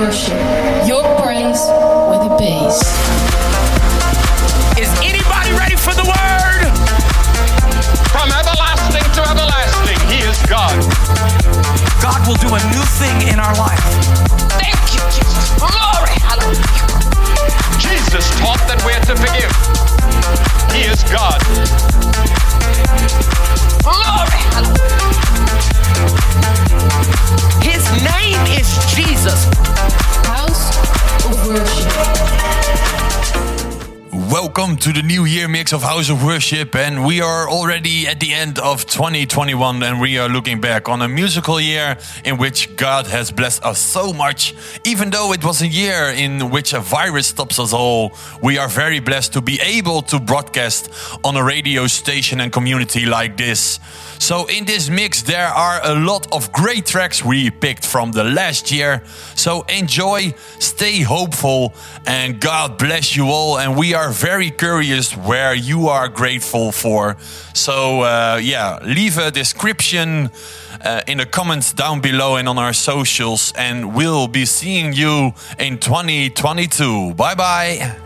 worship. Your praise with a bass. Is anybody ready for the word? From everlasting to everlasting, He is God. God will do a new thing in our life. Thank you, Jesus. Glory. Hallelujah. Jesus taught that we're to forgive. He is God. Glory. His name is Jesus. House of worship. Welcome to the New Year mix of House of Worship, and we are already at the end of 2021, and we are looking back on a musical year in which God has blessed us so much. Even though it was a year in which a virus stops us all, we are very blessed to be able to broadcast on a radio station and community like this. So, in this mix, there are a lot of great tracks we picked from the last year. So, enjoy, stay hopeful, and God bless you all. And we are very curious where you are grateful for. So, uh, yeah, leave a description. Uh, in the comments down below and on our socials, and we'll be seeing you in 2022. Bye bye.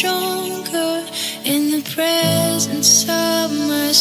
Stronger in the presence of my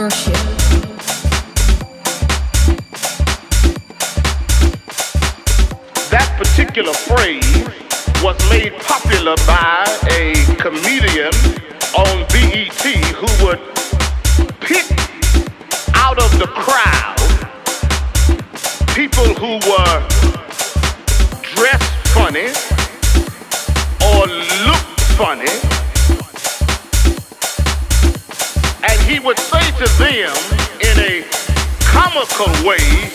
worship. That particular phrase was made popular by a comedian on BET who would pick out of the crowd people who were dressed funny or looked funny he would say to them in a comical way,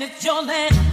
it's your land.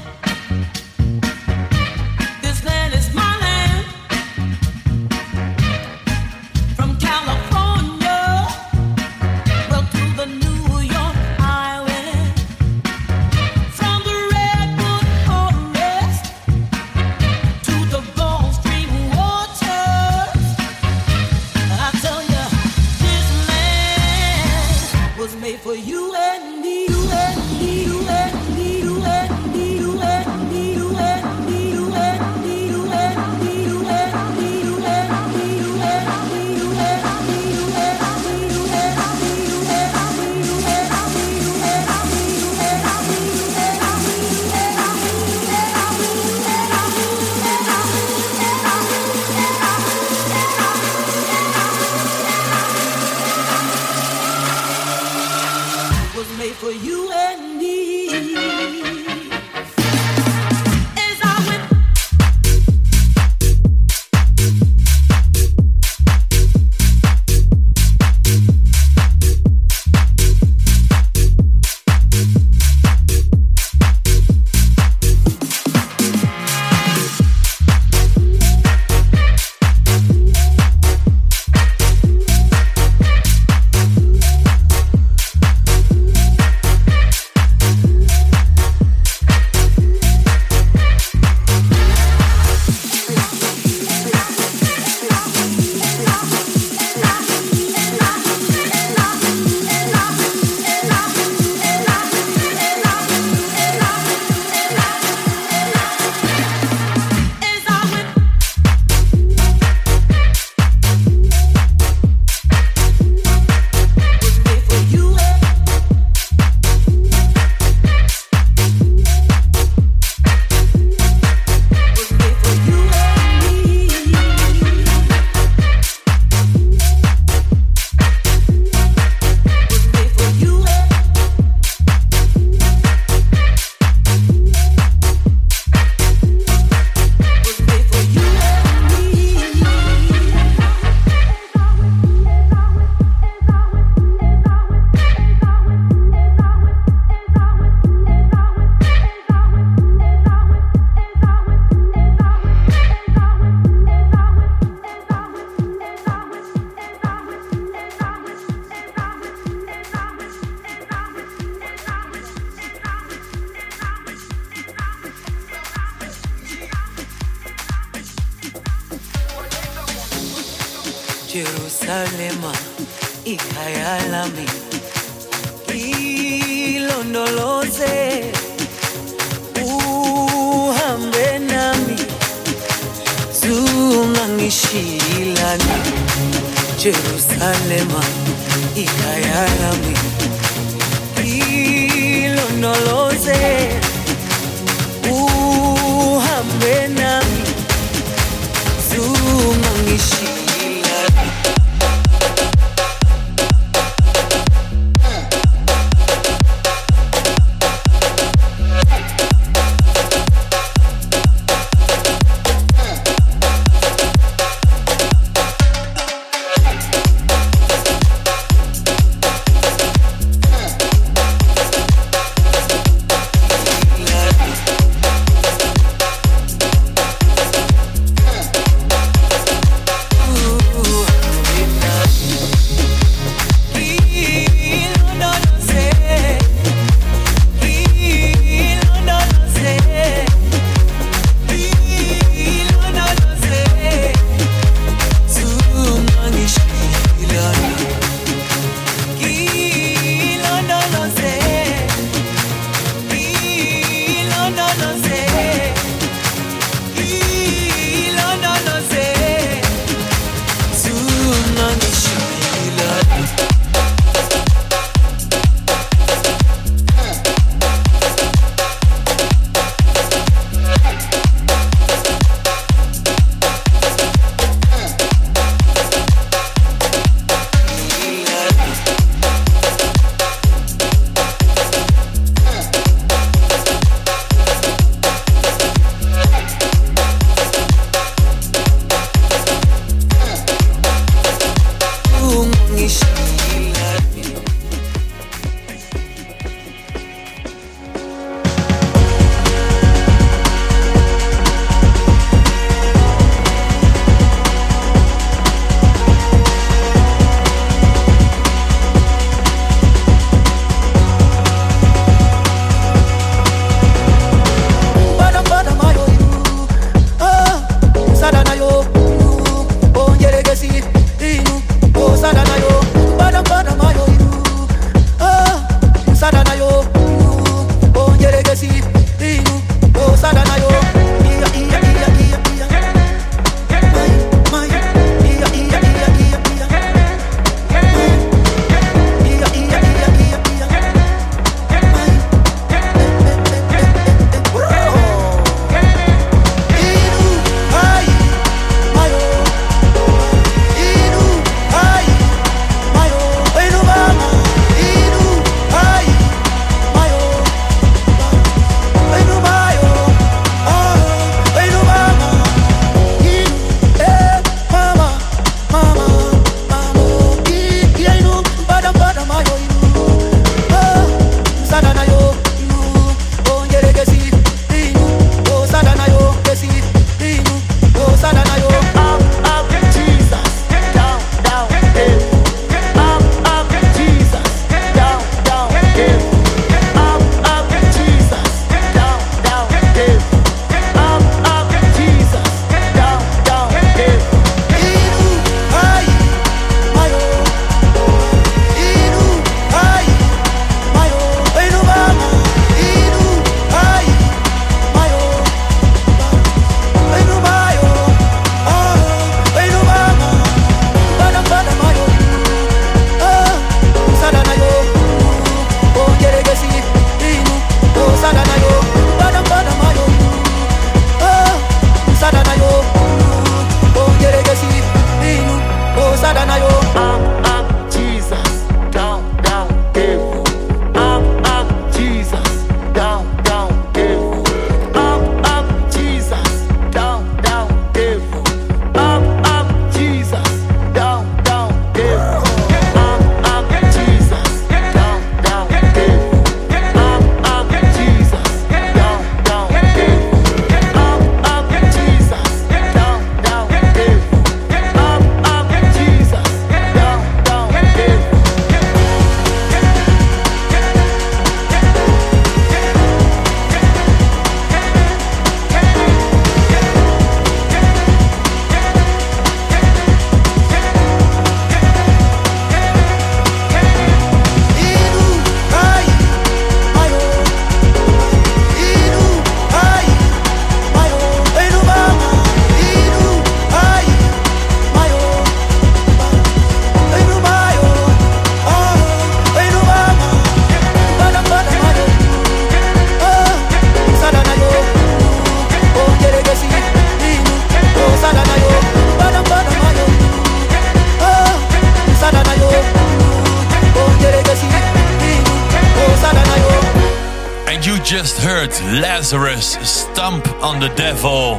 The Devil.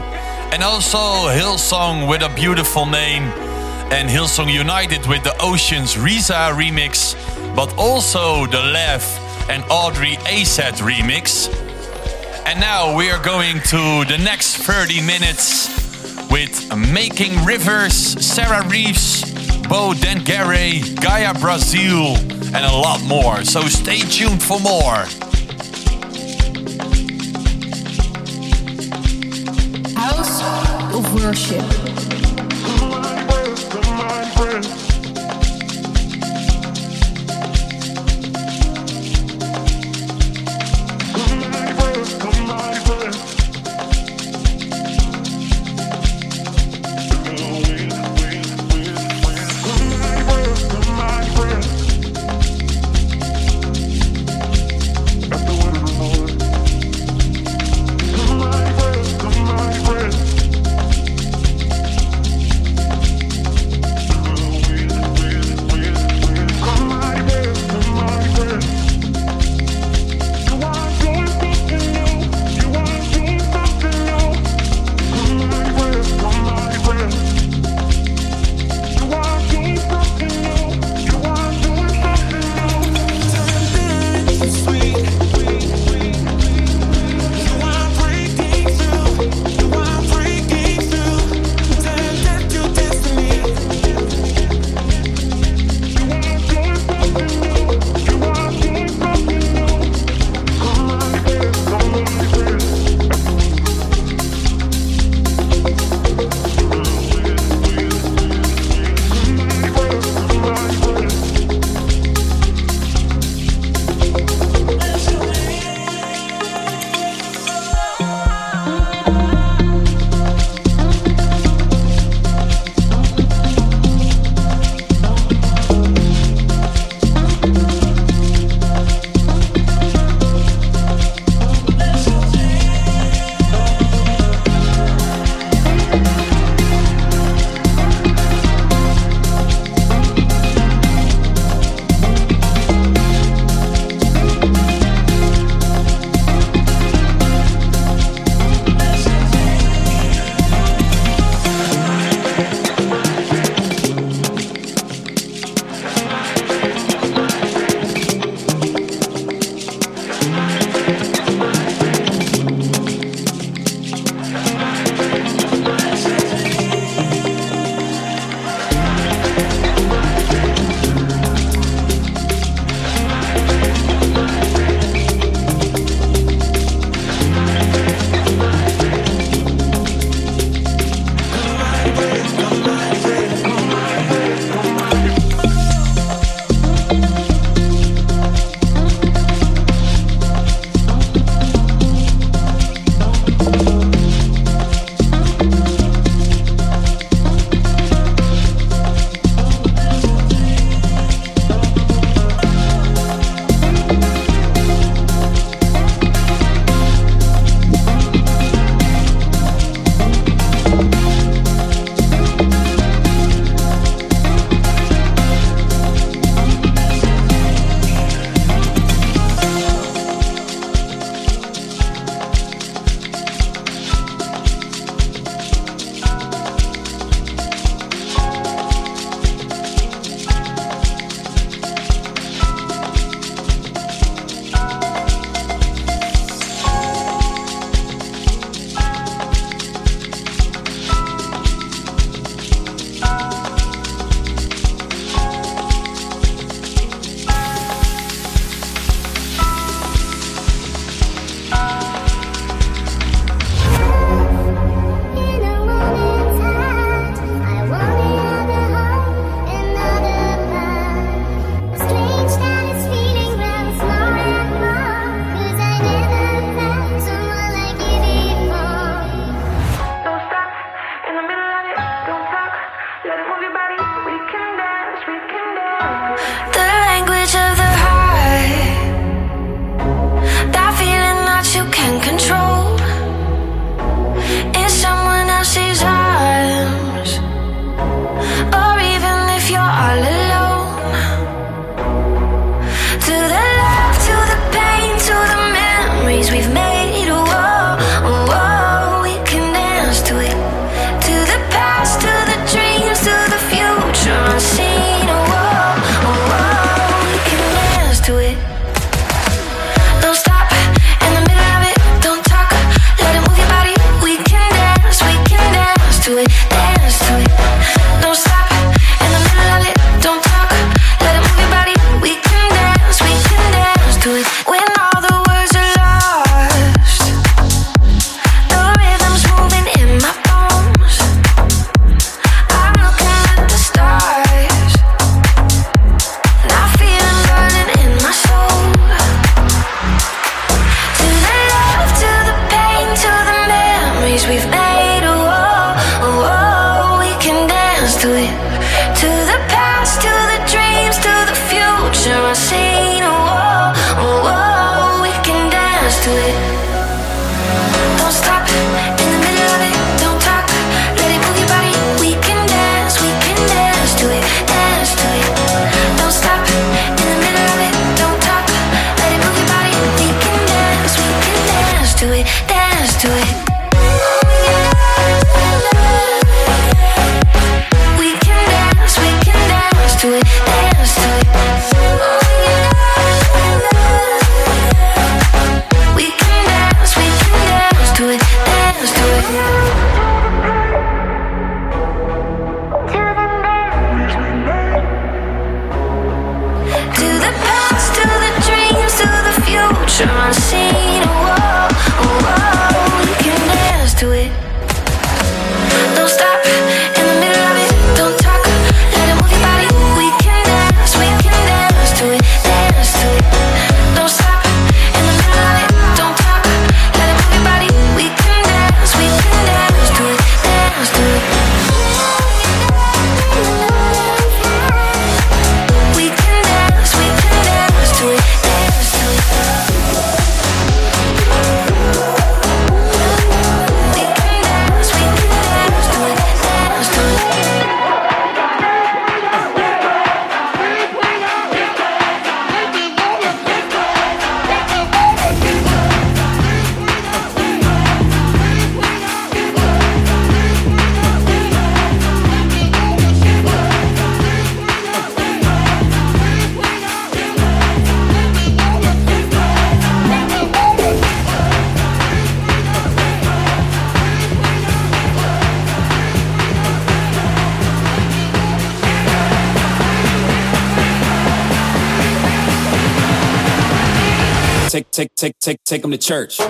And also Hillsong with a beautiful name. And Hillsong United with the Oceans Risa remix. But also the Lev and Audrey Assad remix. And now we are going to the next 30 minutes with Making Rivers, Sarah Reeves, Bo Dengare, Gaia Brazil, and a lot more. So stay tuned for more. Worship. take, take, take them to church.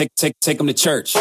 take, take, take them to church.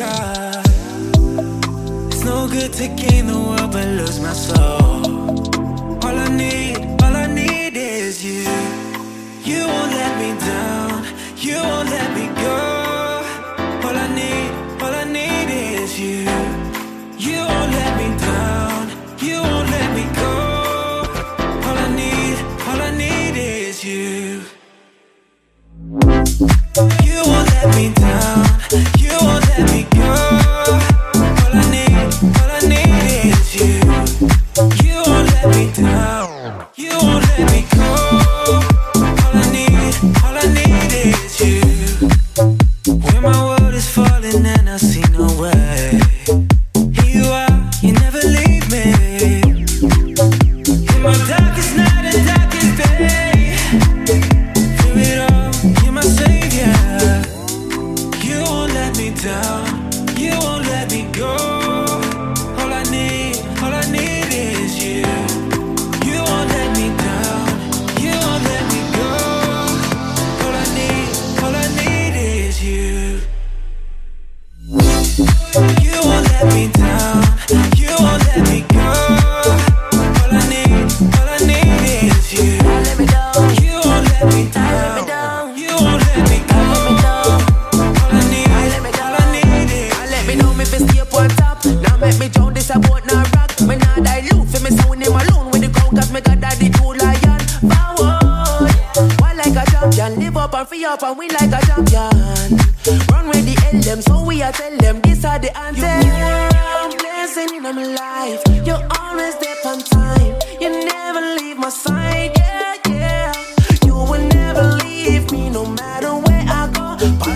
God. It's no good to gain the world but lose my soul. All I need, all I need is you. You won't let me down. You won't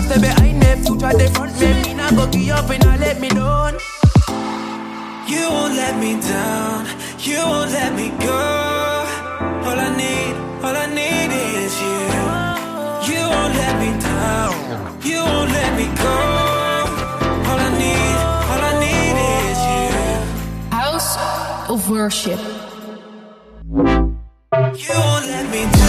stay behind me, front me. Me not go give up and let me down. You won't let me down, you won't let me go. All I need, all I need is you. You won't let me down, you won't let me go. All I need, all I need is you. House of Worship. You won't let me down.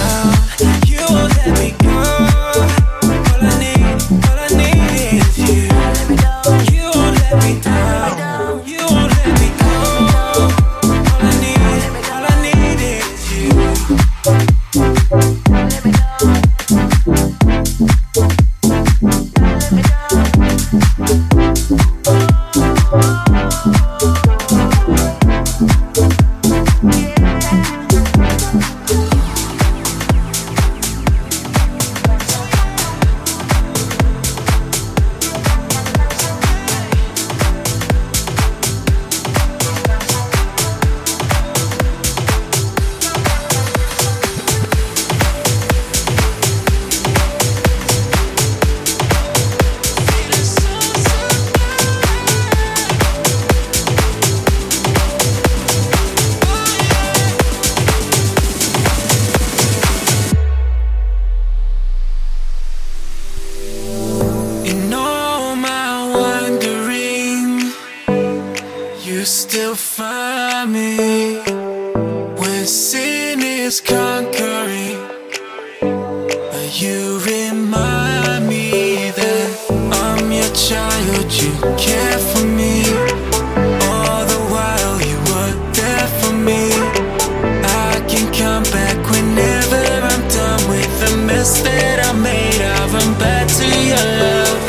I'm made of. I'm back to your love.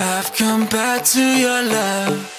I've come back to your love.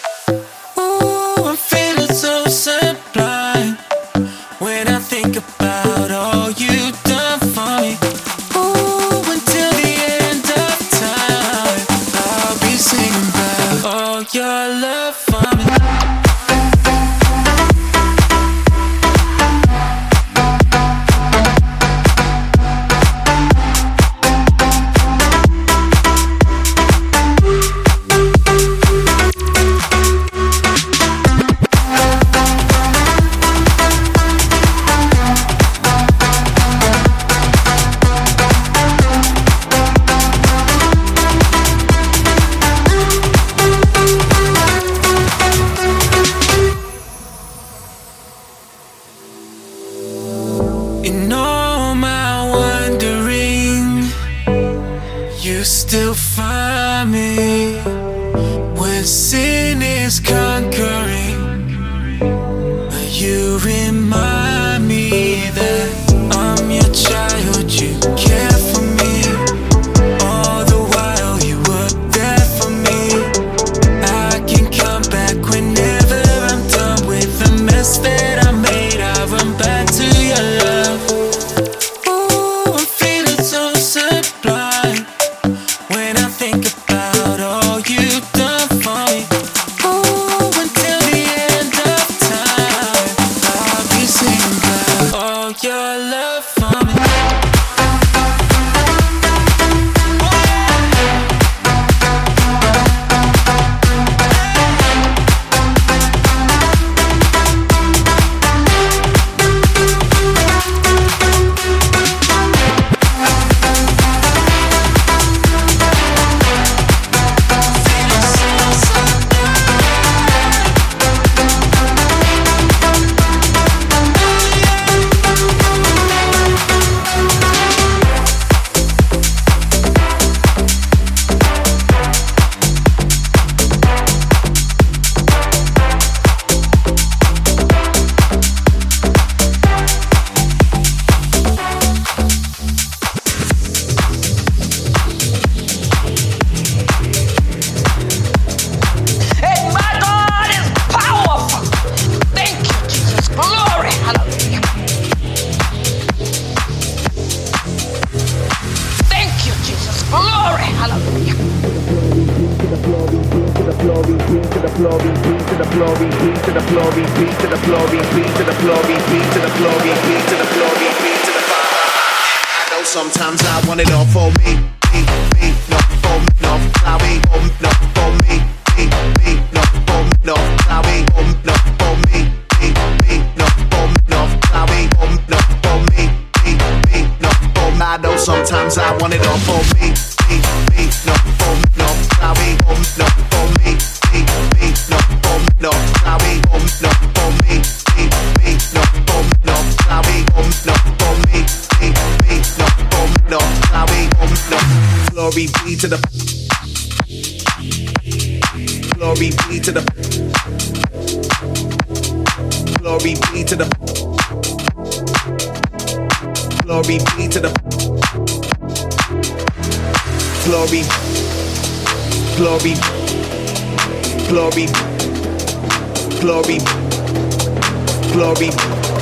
glory,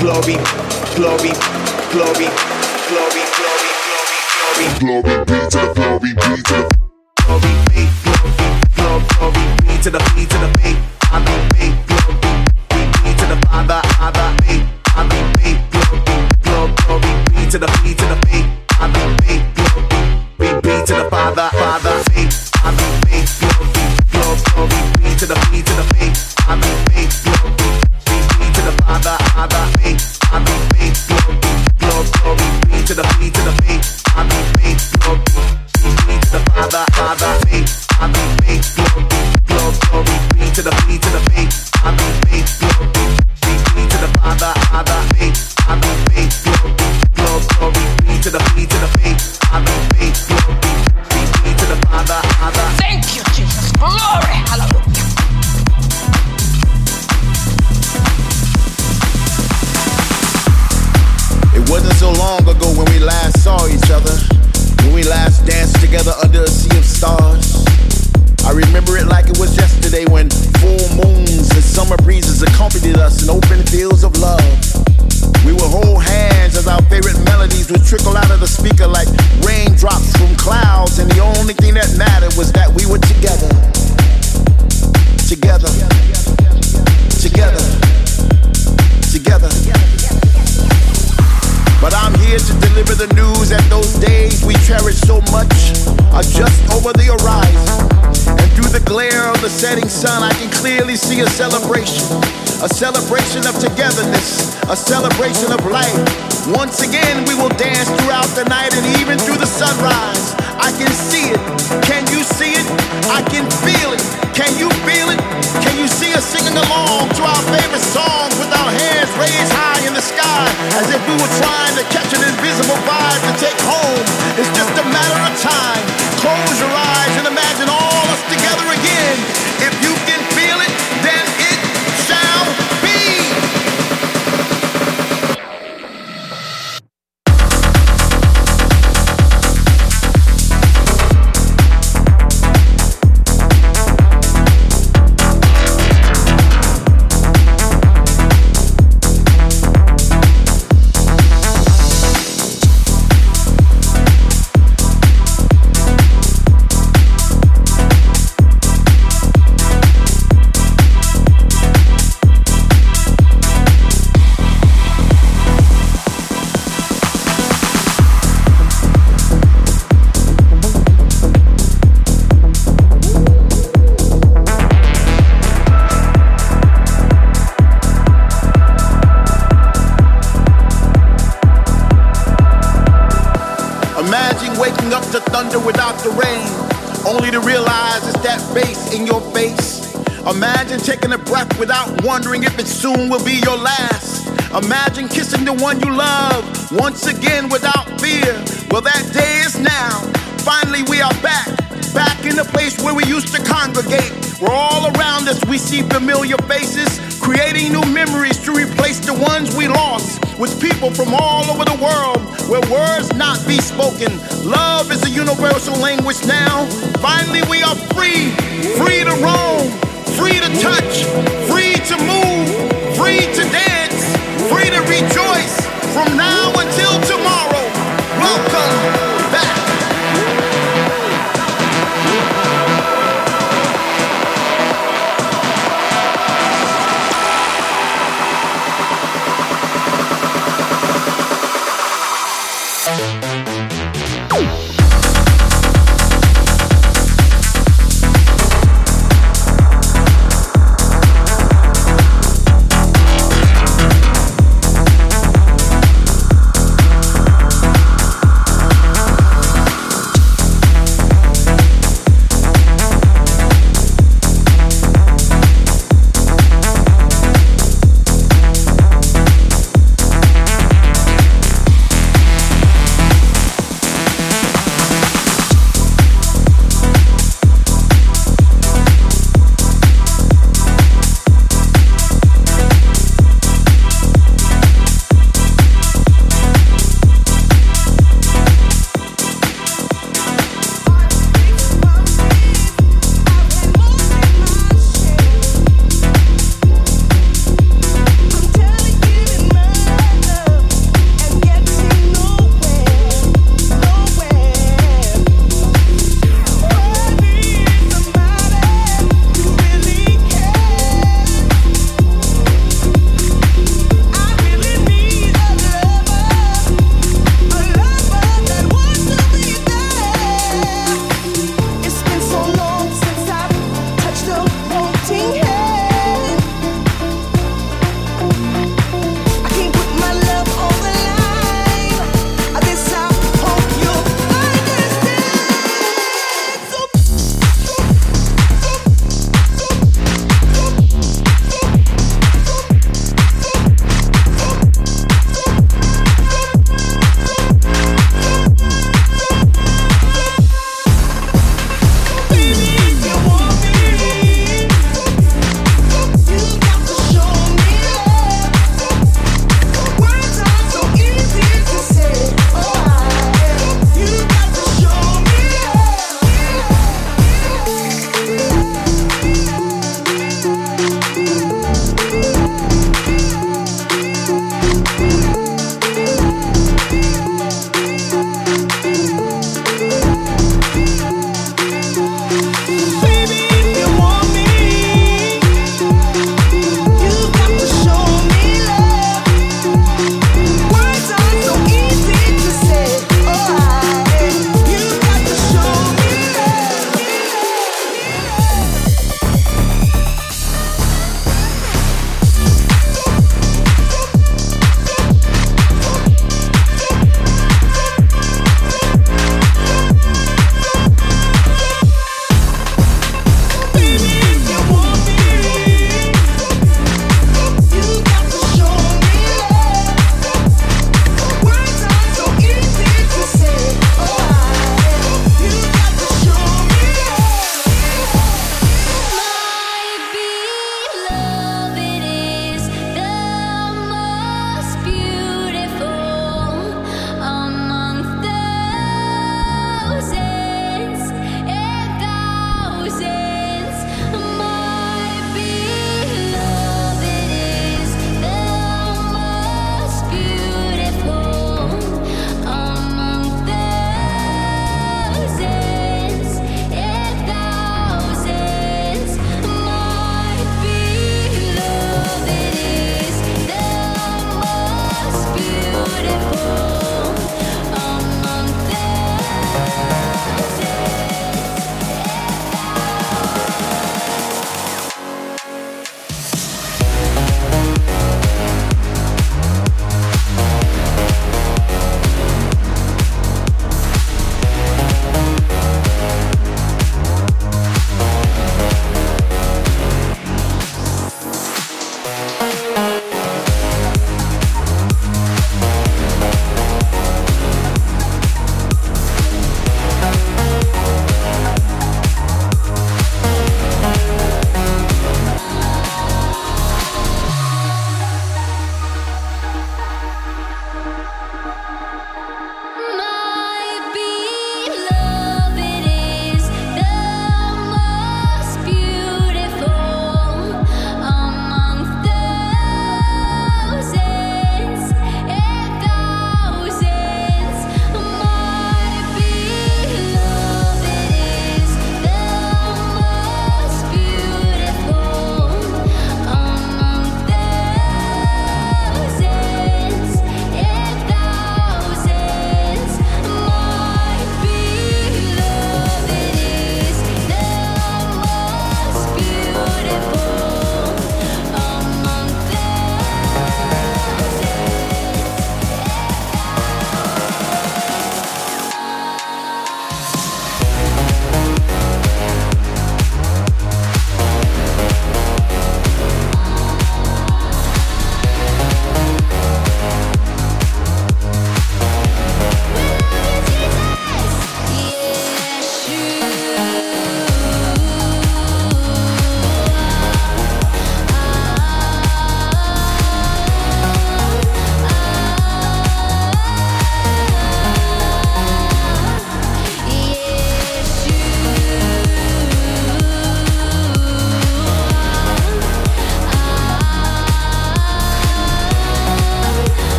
glory, glory, glory, glory, glory, glory, glory, glory, be to the glory, be to the glory, be, glory, glory, glory, be to the be to the be, I go be. us singing along to our favorite songs with our hands raised high in the sky as if we were trying to catch an invisible vibe to take home. It's just a matter of time. Close your eyes.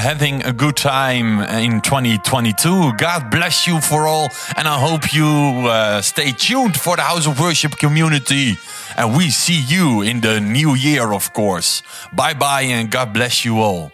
Having a good time in 2022. God bless you for all. And I hope you uh, stay tuned for the House of Worship community. And we see you in the new year, of course. Bye bye and God bless you all.